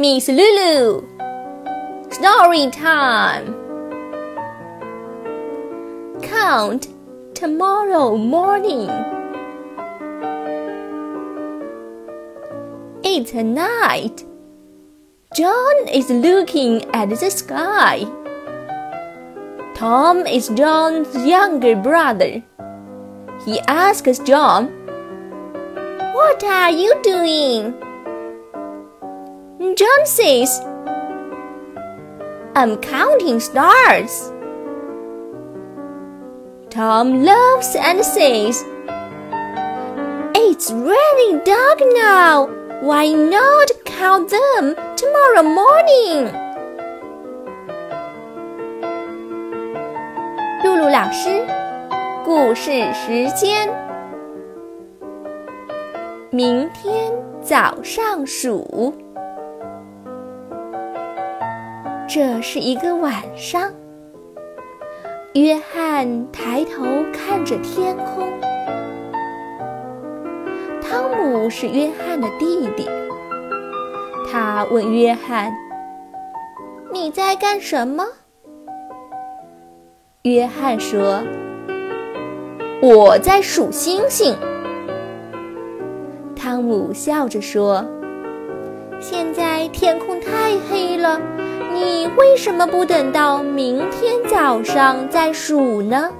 Miss Lulu. Story time. Count tomorrow morning. It's a night. John is looking at the sky. Tom is John's younger brother. He asks John, What are you doing? John says, I'm counting stars. Tom laughs and says, It's really dark now. Why not count them tomorrow morning? 露露老师，故事时间。明天早上数。 这是一个晚上，约翰抬头看着天空。汤姆是约翰的弟弟，他问约翰：“你在干什么？”约翰说：“我在数星星。”汤姆笑着说：“现在天空太黑了。”你为什么不等到明天早上再数呢？